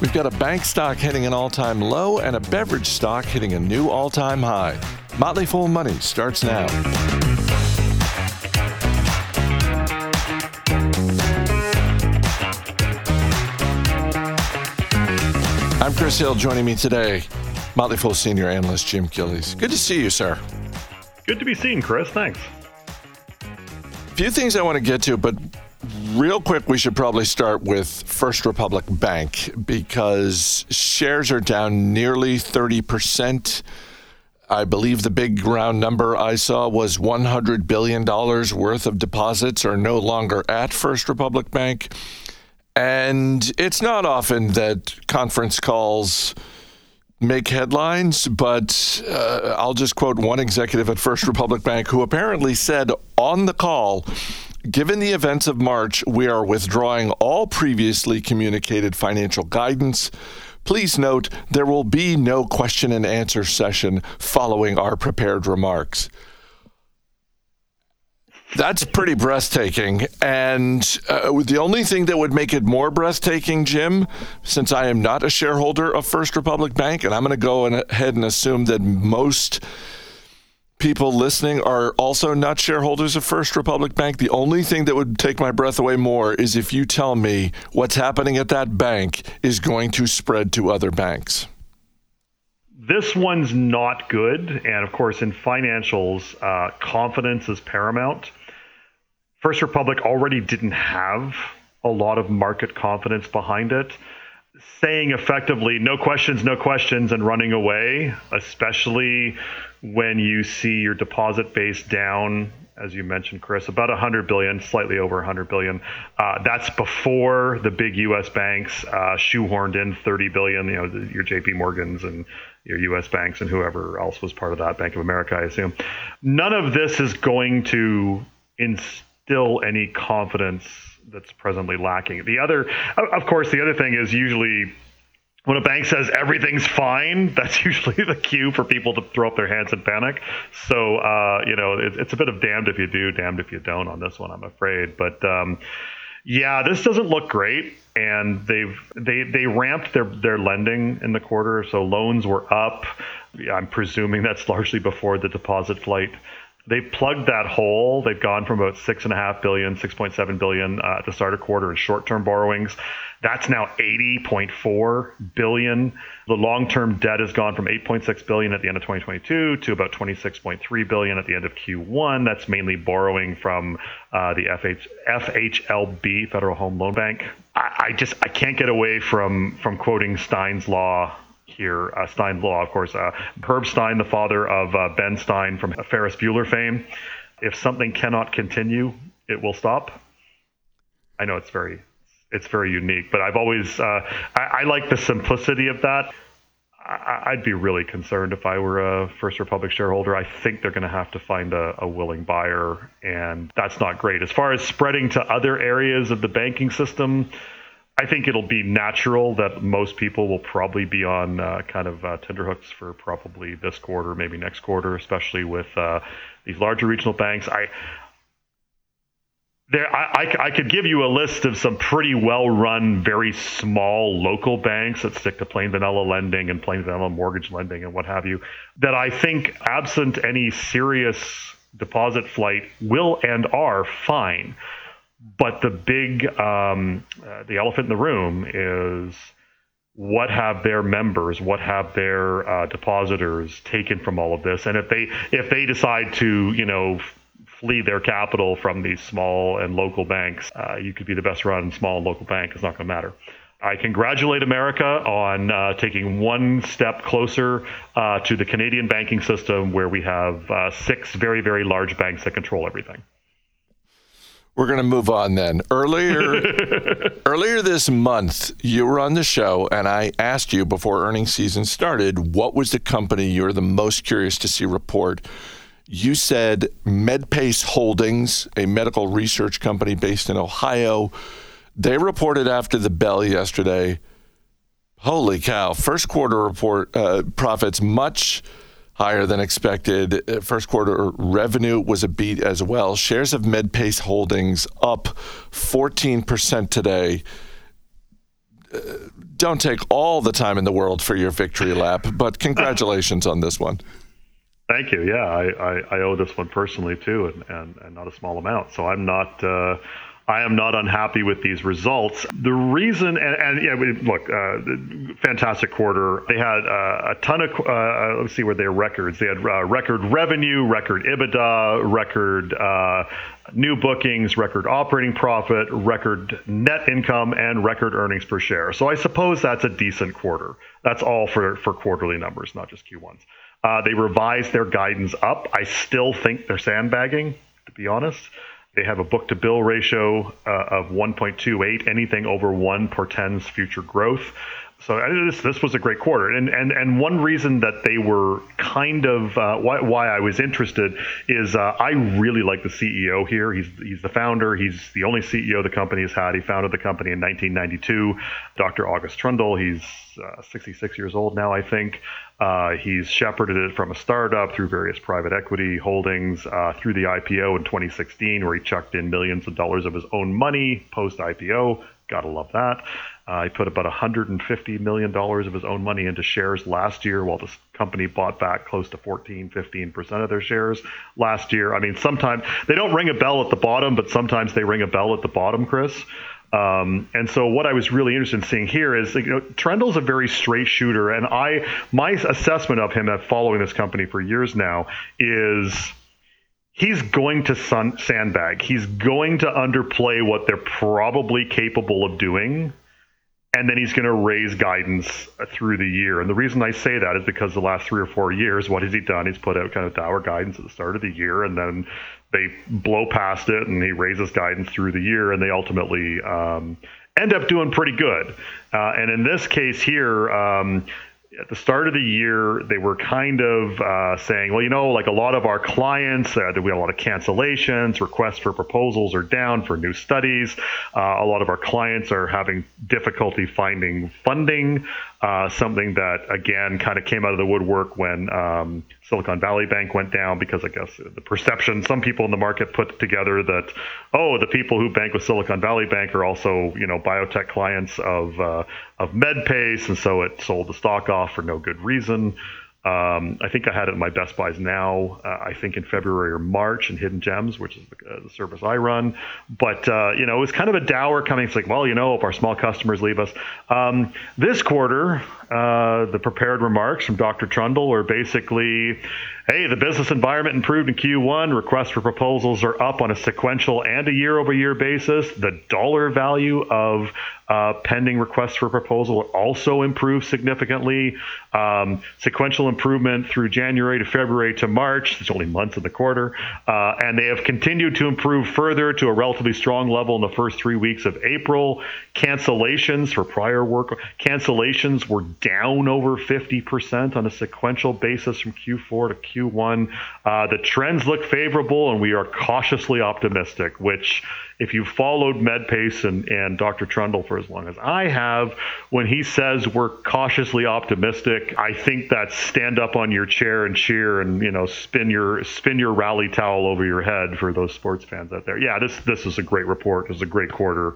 We've got a bank stock hitting an all time low and a beverage stock hitting a new all time high. Motley Fool Money starts now. I'm Chris Hill. Joining me today, Motley Fool senior analyst Jim Gillies. Good to see you, sir. Good to be seen, Chris. Thanks. Few things I want to get to, but real quick, we should probably start with First Republic Bank because shares are down nearly 30%. I believe the big round number I saw was $100 billion worth of deposits are no longer at First Republic Bank. And it's not often that conference calls make headlines, but uh, I'll just quote one executive at First Republic Bank who apparently said on the call, Given the events of March, we are withdrawing all previously communicated financial guidance. Please note there will be no question and answer session following our prepared remarks. That's pretty breathtaking. And uh, the only thing that would make it more breathtaking, Jim, since I am not a shareholder of First Republic Bank, and I'm going to go ahead and assume that most people listening are also not shareholders of First Republic Bank. The only thing that would take my breath away more is if you tell me what's happening at that bank is going to spread to other banks. This one's not good. And of course, in financials, uh, confidence is paramount. First Republic already didn't have a lot of market confidence behind it. Saying effectively, no questions, no questions, and running away, especially when you see your deposit base down, as you mentioned, Chris, about 100 billion, slightly over 100 billion. Uh, that's before the big U.S. banks uh, shoehorned in 30 billion. You know, your J.P. Morgans and your U.S. banks and whoever else was part of that, Bank of America, I assume. None of this is going to instill still any confidence that's presently lacking. The other, of course, the other thing is usually when a bank says everything's fine, that's usually the cue for people to throw up their hands and panic. So, uh, you know, it, it's a bit of damned if you do, damned if you don't on this one, I'm afraid. But um, yeah, this doesn't look great. And they've they they ramped their their lending in the quarter, so loans were up. I'm presuming that's largely before the deposit flight they've plugged that hole. They've gone from about six and a half billion, 6.7 billion uh, at the start of quarter in short-term borrowings. That's now 80.4 billion. The long-term debt has gone from 8.6 billion at the end of 2022 to about 26.3 billion at the end of Q1. That's mainly borrowing from uh, the FH, FHLB, Federal Home Loan Bank. I, I just I can't get away from from quoting Stein's law here. Uh, Stein's Law, of course. Uh, Herb Stein, the father of uh, Ben Stein from Ferris Bueller fame. If something cannot continue, it will stop. I know it's very, it's very unique, but I've always, uh, I, I, like the simplicity of that. I, would be really concerned if I were a First Republic shareholder. I think they're going to have to find a, a willing buyer, and that's not great. As far as spreading to other areas of the banking system, I think it'll be natural that most people will probably be on uh, kind of uh, tenderhooks for probably this quarter, maybe next quarter, especially with uh, these larger regional banks. I there, I, I, I, could give you a list of some pretty well-run, very small local banks that stick to plain vanilla lending and plain vanilla mortgage lending and what have you. That I think, absent any serious deposit flight, will and are fine. But the big, um, uh, the elephant in the room is what have their members, what have their uh, depositors taken from all of this, and if they if they decide to, you know, flee their capital from these small and local banks, uh, you could be the best run small and local bank. It's not going to matter. I congratulate America on uh, taking one step closer uh, to the Canadian banking system, where we have uh, six very, very large banks that control everything. We're going to move on then. Earlier, earlier this month, you were on the show, and I asked you before earnings season started, what was the company you're the most curious to see report? You said Medpace Holdings, a medical research company based in Ohio. They reported after the bell yesterday. Holy cow! First quarter report uh, profits much higher than expected. Uh, first quarter revenue was a beat as well. Shares of Medpace Holdings up 14% today. Uh, don't take all the time in the world for your victory lap, but congratulations on this one. Thank you. Yeah, I, I, I, owe this one personally too, and, and, and not a small amount. So I'm not. Uh, I am not unhappy with these results. The reason, and, and yeah, look, uh, fantastic quarter. They had uh, a ton of, uh, uh let's see where their records. They had uh, record revenue, record EBITDA, record uh, new bookings, record operating profit, record net income, and record earnings per share. So I suppose that's a decent quarter. That's all for, for quarterly numbers, not just Q1s. they revised their guidance up. I still think they're sandbagging, to be honest. They have a book to bill ratio uh, of 1.28. Anything over one portends future growth. So this this was a great quarter, and and and one reason that they were kind of uh, why why I was interested is uh, I really like the CEO here. He's he's the founder. He's the only CEO the company has had. He founded the company in 1992. Dr. August Troendle. He's uh, 66 years old now, I think. Uh, he's shepherded it from a startup through various private equity holdings uh, through the IPO in 2016, where he chucked in millions of dollars of his own money post IPO. Gotta love that. Uh, he put about 150 million dollars of his own money into shares last year, while the company bought back close to 14, 15 percent of their shares last year. I mean, sometimes they don't ring a bell at the bottom, but sometimes they ring a bell at the bottom, Chris. Um, and so what I was really interested in seeing here is, you know, Troendle's a very straight shooter, and I my assessment of him, at following this company for years now, is he's going to sun, sandbag. He's going to underplay what they're probably capable of doing and then he's going to raise guidance through the year. And the reason I say that is because the last three or four years, what has he done? He's put out kind of dour guidance at the start of the year, and then they blow past it, and he raises guidance through the year, and they ultimately um, end up doing pretty good. Uh, and in this case here, um, at the start of the year, they were kind of uh, saying, well, you know, like a lot of our clients, uh, we have a lot of cancellations, requests for proposals are down for new studies. Uh, a lot of our clients are having difficulty finding funding. Uh, something that again kind of came out of the woodwork when um, Silicon Valley Bank went down because I guess the perception some people in the market put together that oh the people who bank with Silicon Valley Bank are also you know biotech clients of uh, of Medpace and so it sold the stock off for no good reason. Um, I think I had it in my Best Buys now. Uh, I think in February or March in Hidden Gems, which is the, uh, the service I run. But uh, you know, it was kind of a dour coming. It's like, well, you know, if our small customers leave us, um, this quarter, uh, the prepared remarks from Dr. Troendle were basically, hey, the business environment improved in Q1. Requests for proposals are up on a sequential and a year-over-year basis. The dollar value of uh, pending requests for proposal also improved significantly. Um, sequential improvement through January to February to March. There's only months in the quarter, uh, and they have continued to improve further to a relatively strong level in the first three weeks of April. Cancellations for prior work cancellations were down over 50% on a sequential basis from Q4 to Q1. Uh, the trends look favorable, and we are cautiously optimistic, which if you've followed Medpace and, and Dr. Troendle for as long as I have, when he says we're cautiously optimistic, I think that's stand up on your chair and cheer and you know spin your spin your rally towel over your head for those sports fans out there. Yeah, this this is a great report. Is a great quarter.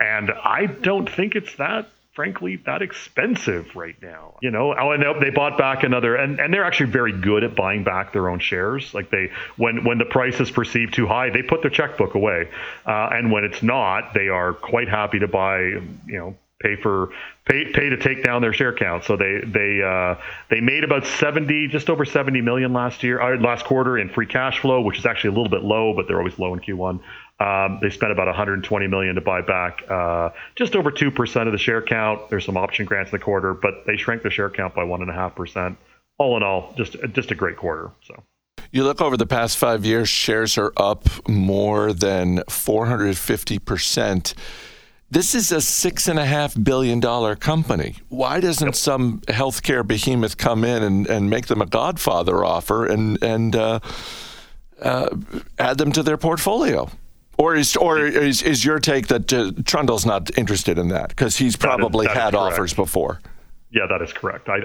And I don't think it's that frankly that expensive right now. You know, oh, and they bought back another, and, and they're actually very good at buying back their own shares. Like they, when when the price is perceived too high, they put their checkbook away, uh, and when it's not, they are quite happy to buy. You know, pay for pay pay to take down their share count. So they they uh, they made about seventy, just over seventy million last year, uh, last quarter in free cash flow, which is actually a little bit low, but they're always low in Q1. Um, they spent about 120 million to buy back uh, just over two percent of the share count. There's some option grants in the quarter, but they shrank the share count by one and a half percent. All in all, just just a great quarter. So. You look over the past five years, shares are up more than 450 percent. This is a six and a half billion dollar company. Why doesn't yep. some healthcare behemoth come in and, and make them a Godfather offer and and uh, uh, add them to their portfolio? Or is or is, is your take that uh, Troendle's not interested in that because he's probably that is, that had offers before? Yeah, that is correct. I,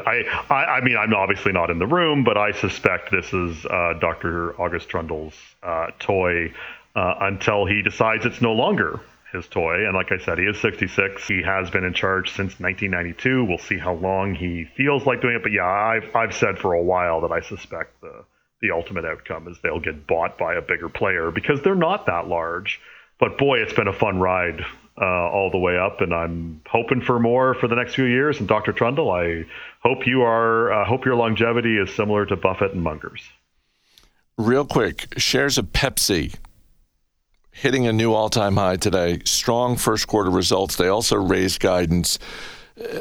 I, I mean, I'm obviously not in the room, but I suspect this is uh, Dr. August Troendle's uh, toy uh, until he decides it's no longer his toy. And like I said, he is 66. He has been in charge since 1992. We'll see how long he feels like doing it. But yeah, I've, I've said for a while that I suspect the, the ultimate outcome is they'll get bought by a bigger player because they're not that large. But boy, it's been a fun ride uh, all the way up, and I'm hoping for more for the next few years. And Dr. Troendle, I hope you are uh, hope your longevity is similar to Buffett and Munger's. Real quick, shares of Pepsi hitting a new all-time high today. Strong first quarter results. They also raised guidance.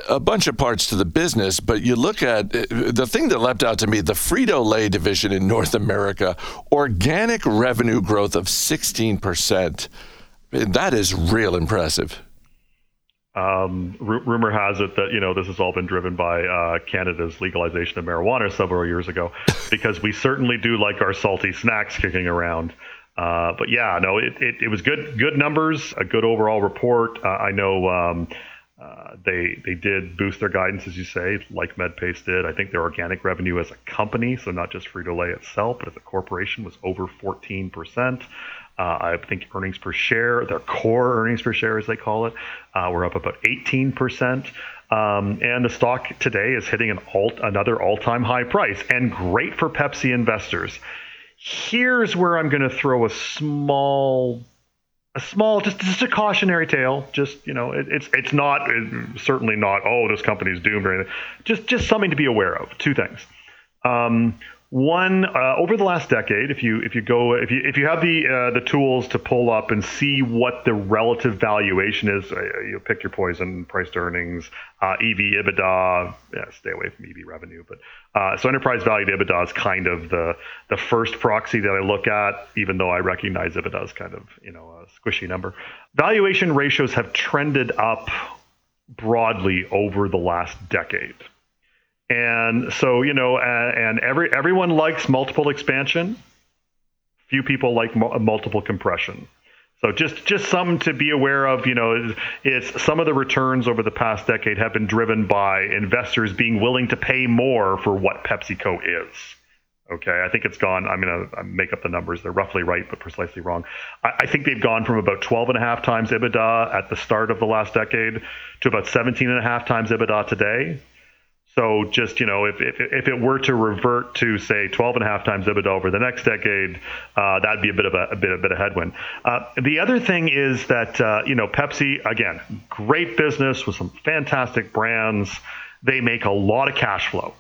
A bunch of parts to the business, but you look at the thing that leapt out to me the Frito Lay division in North America, organic revenue growth of 16%. That is real impressive. Um, r- rumor has it that you know this has all been driven by uh, Canada's legalization of marijuana several years ago, because we certainly do like our salty snacks kicking around. Uh, but yeah, no, it, it, it, was good good numbers, a good overall report. Uh, I know um, uh, they they did boost their guidance, as you say, like Medpace did. I think their organic revenue as a company, so not just Frito Lay itself, but as a corporation, was over 14 percent. Uh, I think earnings per share, their core earnings per share, as they call it, uh, were up about 18%. Um, and the stock today is hitting an alt, another all-time high price, and great for Pepsi investors. Here's where I'm going to throw a small, a small, just just a cautionary tale. Just you know, it, it's it's not certainly not. Oh, this company's doomed or anything. Just just something to be aware of. Two things. Um, one uh, over the last decade, if you if you go if you if you have the uh, the tools to pull up and see what the relative valuation is, uh, you pick your poison, price to earnings, uh, EV EBITDA. Yeah, stay away from EV revenue, but uh, so enterprise value to EBITDA is kind of the the first proxy that I look at, even though I recognize EBITDA is kind of you know a squishy number. Valuation ratios have trended up broadly over the last decade. And so, you know, and, and every everyone likes multiple expansion. Few people like multiple compression. So just just something to be aware of. You know, it's some of the returns over the past decade have been driven by investors being willing to pay more for what PepsiCo is. Okay, I think it's gone. I'm going to make up the numbers. They're roughly right, but precisely wrong. I, I, think they've gone from about 12 and a half times EBITDA at the start of the last decade to about 17 and a half times EBITDA today. So just, you know, if, if, if, it were to revert to, say, 12 and a half times EBITDA over the next decade, uh, that'd be a bit of a, a, bit, a bit of headwind. Uh, the other thing is that, uh, you know, Pepsi, again, great business with some fantastic brands. They make a lot of cash flow.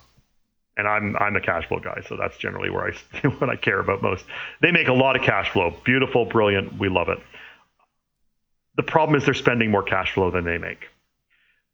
And I'm I'm a cash flow guy, so that's generally where I what I care about most. They make a lot of cash flow. Beautiful, brilliant. We love it. The problem is they're spending more cash flow than they make.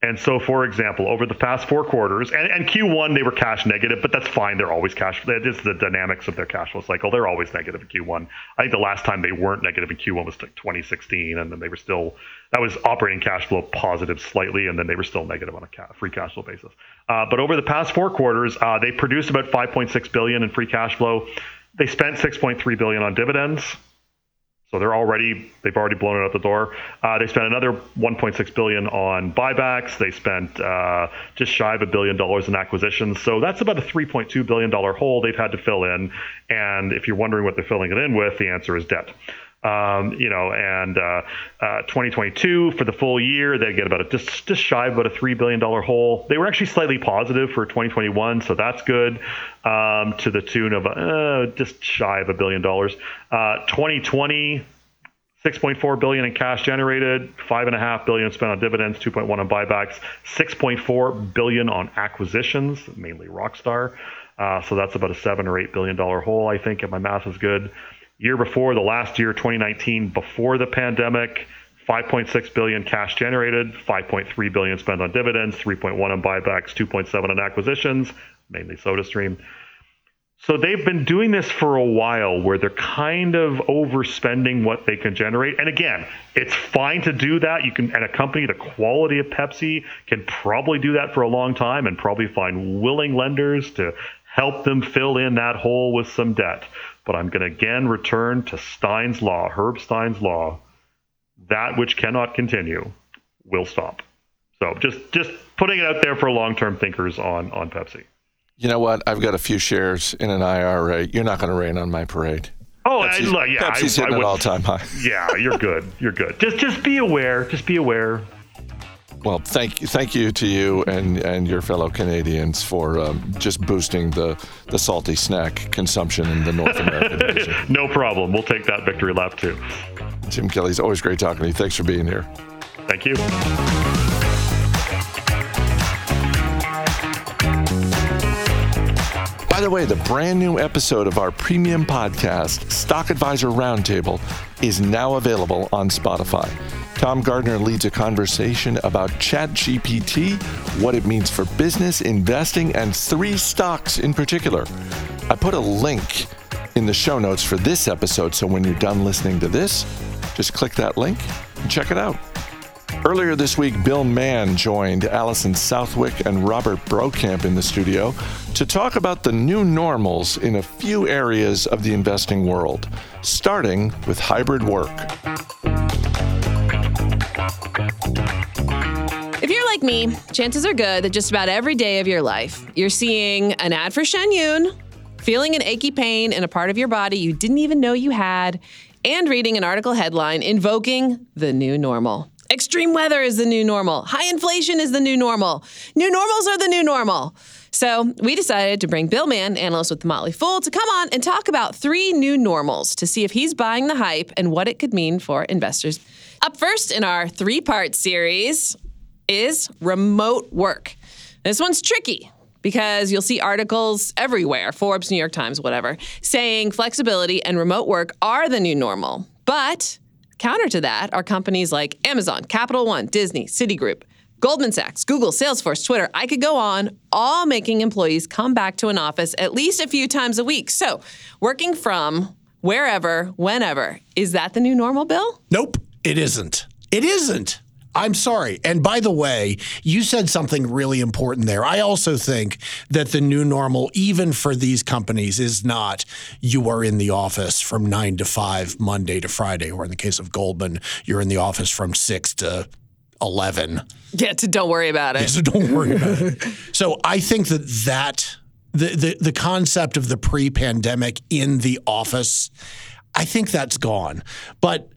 And so, for example, over the past four quarters, and, and, Q1 they were cash negative, but that's fine. They're always cash. That is the dynamics of their cash flow cycle. They're always negative in Q1. I think the last time they weren't negative in Q1 was like 2016, and then they were still that was operating cash flow positive slightly, and then they were still negative on a ca- free cash flow basis. Uh, but over the past four quarters, uh, they produced about 5.6 billion in free cash flow. They spent 6.3 billion on dividends. So they're already they've already blown it out the door. Uh, they spent another 1.6 billion on buybacks. They spent uh, just shy of a billion dollars in acquisitions. So that's about a 3.2 billion dollar hole they've had to fill in. And if you're wondering what they're filling it in with, the answer is debt. Um, you know, and uh, uh, 2022 for the full year, they get about a just just shy of about a three billion dollar hole. They were actually slightly positive for 2021, so that's good. Um, to the tune of uh, just shy of a billion dollars. 2020. Uh, 6.4 billion in cash generated, five and a half billion spent on dividends, 2.1 on buybacks, 6.4 billion on acquisitions, mainly Rockstar. Uh, so that's about a seven or eight billion dollar hole, I think, if my math is good. Year before, the last year, 2019, before the pandemic, 5.6 billion cash generated, 5.3 billion spent on dividends, 3.1 on buybacks, 2.7 on acquisitions, mainly SodaStream. So they've been doing this for a while where they're kind of overspending what they can generate. And again, it's fine to do that. You can and a company the quality of Pepsi can probably do that for a long time and probably find willing lenders to help them fill in that hole with some debt. But I'm going to again return to Stein's law, Herb Stein's law. That which cannot continue will stop. So just just putting it out there for long-term thinkers on on Pepsi. You know what? I've got a few shares in an IRA. You're not going to rain on my parade. Oh, Pepsi's, I, look, yeah, Pepsi's I, hitting I an all-time high. yeah, you're good. You're good. Just just be aware. Just be aware. Well, thank you, thank you to you and, and your fellow Canadians for um, just boosting the, the salty snack consumption in the North American region. no problem. We'll take that victory lap too. Jim Gillies always great talking to you. Thanks for being here. Thank you. By the way, the brand new episode of our premium podcast, Stock Advisor Roundtable, is now available on Spotify. Tom Gardner leads a conversation about ChatGPT, what it means for business, investing, and three stocks in particular. I put a link in the show notes for this episode, so when you're done listening to this, just click that link and check it out. Earlier this week, Bill Mann joined Alison Southwick and Robert Brokamp in the studio to talk about the new normals in a few areas of the investing world, starting with hybrid work. If you're like me, chances are good that just about every day of your life, you're seeing an ad for Shen Yun, feeling an achy pain in a part of your body you didn't even know you had, and reading an article headline invoking the new normal. Extreme weather is the new normal. High inflation is the new normal. New normals are the new normal. So we decided to bring Bill Mann, analyst with the Motley Fool, to come on and talk about three new normals to see if he's buying the hype and what it could mean for investors. Up first in our three part series, is remote work. This one's tricky because you'll see articles everywhere, Forbes, New York Times, whatever, saying flexibility and remote work are the new normal. But counter to that are companies like Amazon, Capital One, Disney, Citigroup, Goldman Sachs, Google, Salesforce, Twitter, I could go on, all making employees come back to an office at least a few times a week. So, working from wherever, whenever, is that the new normal, Bill? Nope, it isn't. It isn't. I'm sorry. And by the way, you said something really important there. I also think that the new normal, even for these companies, is not you are in the office from nine to five, Monday to Friday, or in the case of Goldman, you're in the office from six to 11. Yeah, to don't worry about it. Yeah, so don't worry about it. So I think that that, the, the, the concept of the pre pandemic in the office, I think that's gone. But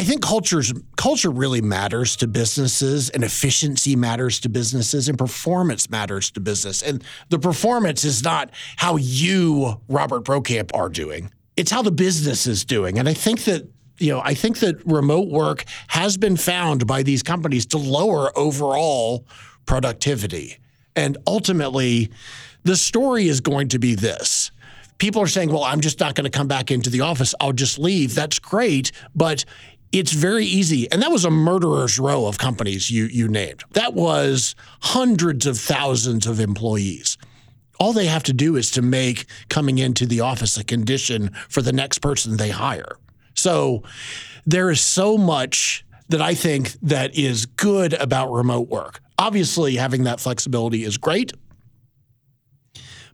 I think culture's culture really matters to businesses and efficiency matters to businesses and performance matters to business. And the performance is not how you, Robert Brokamp, are doing. It's how the business is doing. And I think that you know, I think that remote work has been found by these companies to lower overall productivity. And ultimately, the story is going to be this. People are saying, well, I'm just not going to come back into the office. I'll just leave. That's great. But it's very easy. And that was a murderer's row of companies you, you named. That was hundreds of thousands of employees. All they have to do is to make coming into the office a condition for the next person they hire. So there is so much that I think that is good about remote work. Obviously, having that flexibility is great.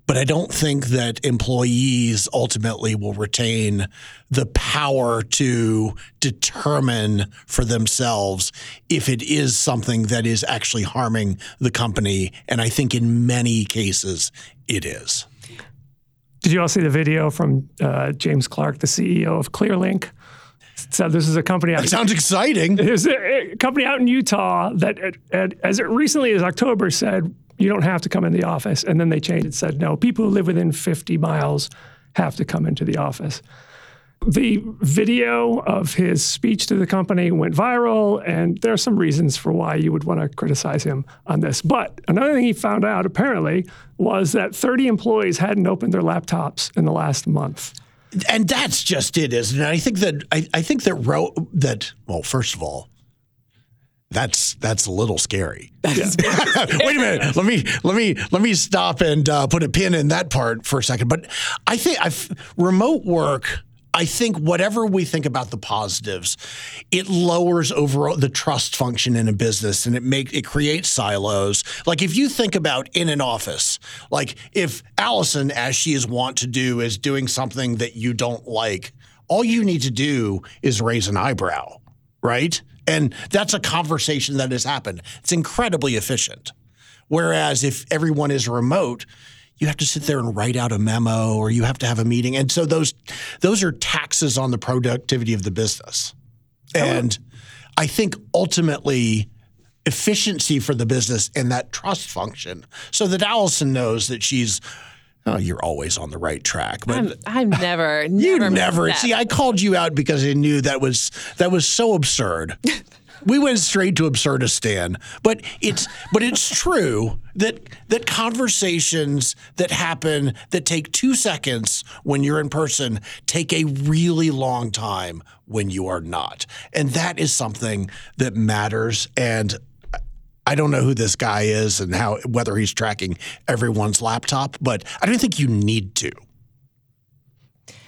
But I don't think that employees ultimately will retain the power to determine for themselves if it is something that is actually harming the company. And I think in many cases it is. Did you all see the video from uh, James Clark, the CEO of Clearlink? So this is a company. Out, that sounds exciting. It's a, a company out in Utah that, as it recently as October, said you don't have to come in the office. And then they changed it, said, no, people who live within 50 miles have to come into the office. The video of his speech to the company went viral, and there are some reasons for why you would want to criticize him on this. But another thing he found out apparently was that 30 employees hadn't opened their laptops in the last month. And that's just it, isn't it? I think that I, I think that ro- that well, first of all, that's that's a little scary. Wait a minute. Let me let me let me stop and uh, put a pin in that part for a second. But I think I've, remote work. I think whatever we think about the positives, it lowers overall the trust function in a business and it make it creates silos. Like if you think about in an office, like if Alison, as she is wont to do, is doing something that you don't like, all you need to do is raise an eyebrow, right? And that's a conversation that has happened. It's incredibly efficient. Whereas if everyone is remote, you have to sit there and write out a memo or you have to have a meeting. And so those those are taxes on the productivity of the business. Oh. And I think ultimately efficiency for the business and that trust function so that Alison knows that she's Oh, you're always on the right track. But I'm, I'm never, you never, never see. I called you out because I knew that was that was so absurd. we went straight to absurdistan, but it's but it's true that that conversations that happen that take two seconds when you're in person take a really long time when you are not, and that is something that matters. And I don't know who this guy is and how whether he's tracking everyone's laptop, but I don't think you need to.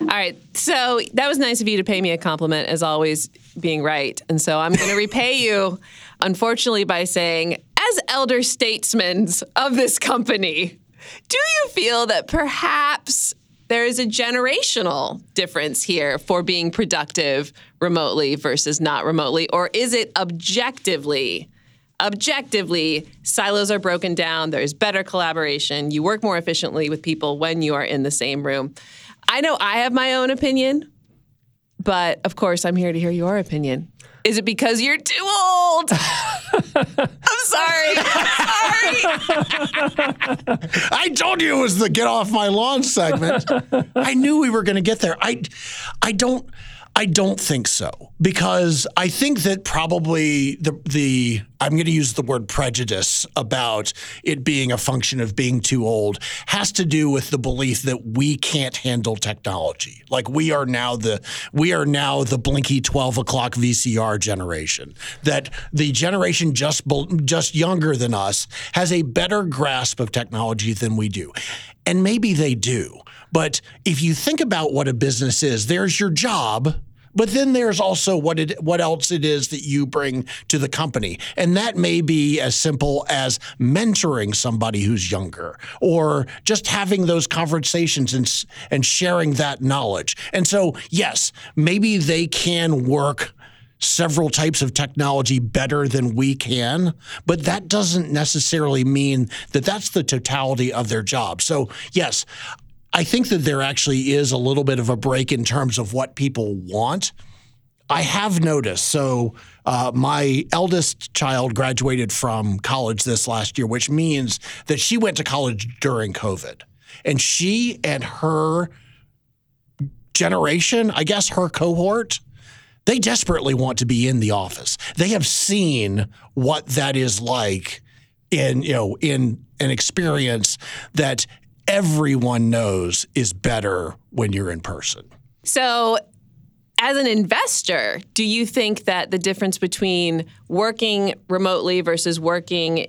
All right. So that was nice of you to pay me a compliment, as always, being right. And so I'm going to repay you, unfortunately, by saying, as elder statesmen of this company, do you feel that perhaps there is a generational difference here for being productive remotely versus not remotely? Or is it objectively? Objectively, silos are broken down. There's better collaboration. You work more efficiently with people when you are in the same room. I know I have my own opinion, but of course, I'm here to hear your opinion. Is it because you're too old? I'm sorry. I'm sorry. I told you it was the get off my lawn segment. I knew we were going to get there. I I don't I don't think so because I think that probably the the I'm going to use the word prejudice about it being a function of being too old has to do with the belief that we can't handle technology. Like we are now the we are now the blinky 12 o'clock VCR generation. That the generation just just younger than us has a better grasp of technology than we do, and maybe they do. But if you think about what a business is, there's your job but then there's also what it what else it is that you bring to the company. And that may be as simple as mentoring somebody who's younger or just having those conversations and and sharing that knowledge. And so, yes, maybe they can work several types of technology better than we can, but that doesn't necessarily mean that that's the totality of their job. So, yes, I think that there actually is a little bit of a break in terms of what people want. I have noticed. So, uh, my eldest child graduated from college this last year, which means that she went to college during COVID. And she and her generation, I guess her cohort, they desperately want to be in the office. They have seen what that is like in, you know, in an experience that everyone knows is better when you're in person. So, as an investor, do you think that the difference between working remotely versus working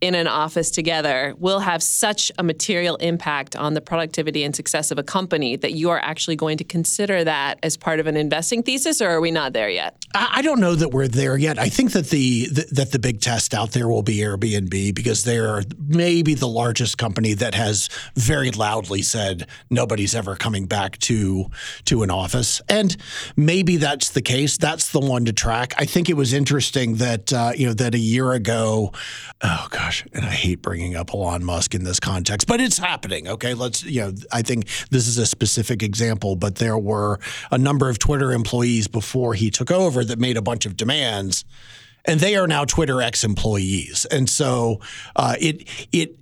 in an office together will have such a material impact on the productivity and success of a company that you are actually going to consider that as part of an investing thesis, or are we not there yet? I don't know that we're there yet. I think that the, the that the big test out there will be Airbnb because they're maybe the largest company that has very loudly said nobody's ever coming back to to an office, and maybe that's the case. That's the one to track. I think it was interesting that uh, you know that a year ago, oh god gosh, and I hate bringing up Elon Musk in this context, but it's happening. Okay, let's, you know, I think this is a specific example, but there were a number of Twitter employees before he took over that made a bunch of demands, and they are now Twitter ex employees. And so uh, it, it,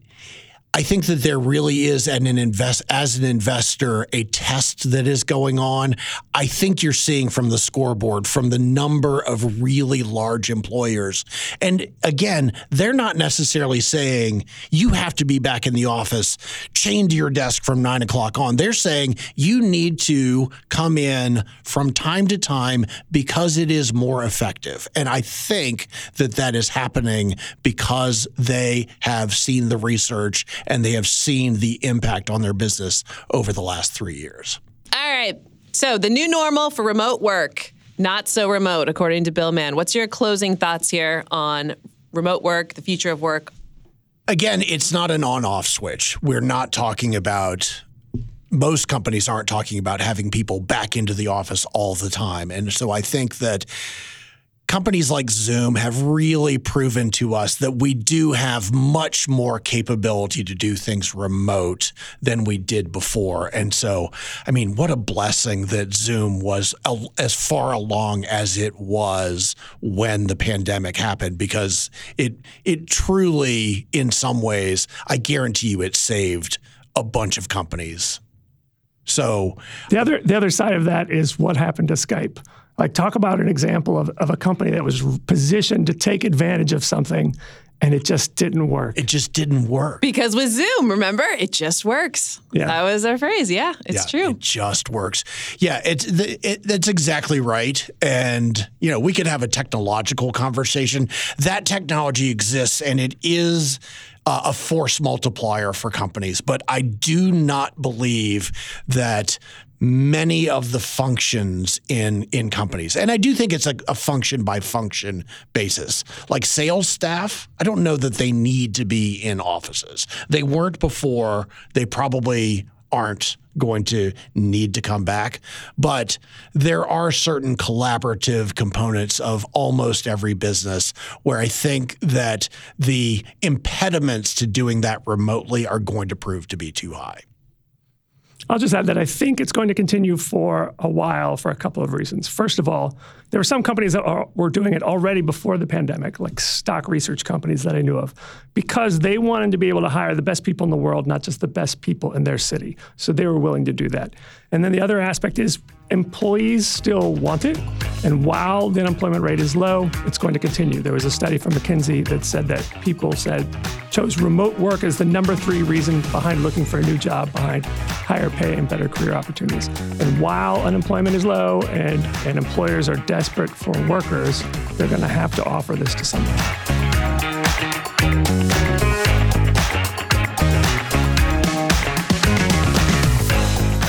I think that there really is an, an invest as an investor a test that is going on. I think you're seeing from the scoreboard from the number of really large employers. And again, they're not necessarily saying you have to be back in the office, chained to your desk from nine o'clock on. They're saying you need to come in from time to time because it is more effective. And I think that that is happening because they have seen the research and they have seen the impact on their business over the last three years. All right. So, the new normal for remote work, not so remote, according to Bill Mann. What's your closing thoughts here on remote work, the future of work? Again, it's not an on off switch. We're not talking about most companies aren't talking about having people back into the office all the time. And so I think that companies like Zoom have really proven to us that we do have much more capability to do things remote than we did before. And so, I mean, what a blessing that Zoom was as far along as it was when the pandemic happened because it it truly in some ways, I guarantee you it saved a bunch of companies. So the other the other side of that is what happened to Skype. Like, talk about an example of, of a company that was positioned to take advantage of something and it just didn't work. It just didn't work. Because with Zoom, remember, it just works. Yeah. That was our phrase. Yeah, it's yeah, true. It just works. Yeah, it's it, that's exactly right. And you know, we could have a technological conversation. That technology exists, and it is uh, a force multiplier for companies. But I do not believe that many of the functions in in companies. And i do think it's a, a, function by function basis. Like sales staff i don't know that they need to be in offices. They weren't before. They probably aren't going to need to come back. But there are certain collaborative components of almost every business where i think that the impediments to doing that remotely are going to prove to be too high I'll just add that I think it's going to continue for a while for a couple of reasons. First of all, there were some companies that are, were doing it already before the pandemic, like stock research companies that I knew of, because they wanted to be able to hire the best people in the world, not just the best people in their city. So they were willing to do that. And then the other aspect is employees still want it. And while the unemployment rate is low, it's going to continue. There was a study from McKinsey that said that people said chose remote work as the number three reason behind looking for a new job, behind higher pay and better career opportunities. And while unemployment is low and, and employers are desperate for workers, they're going to have to offer this to someone.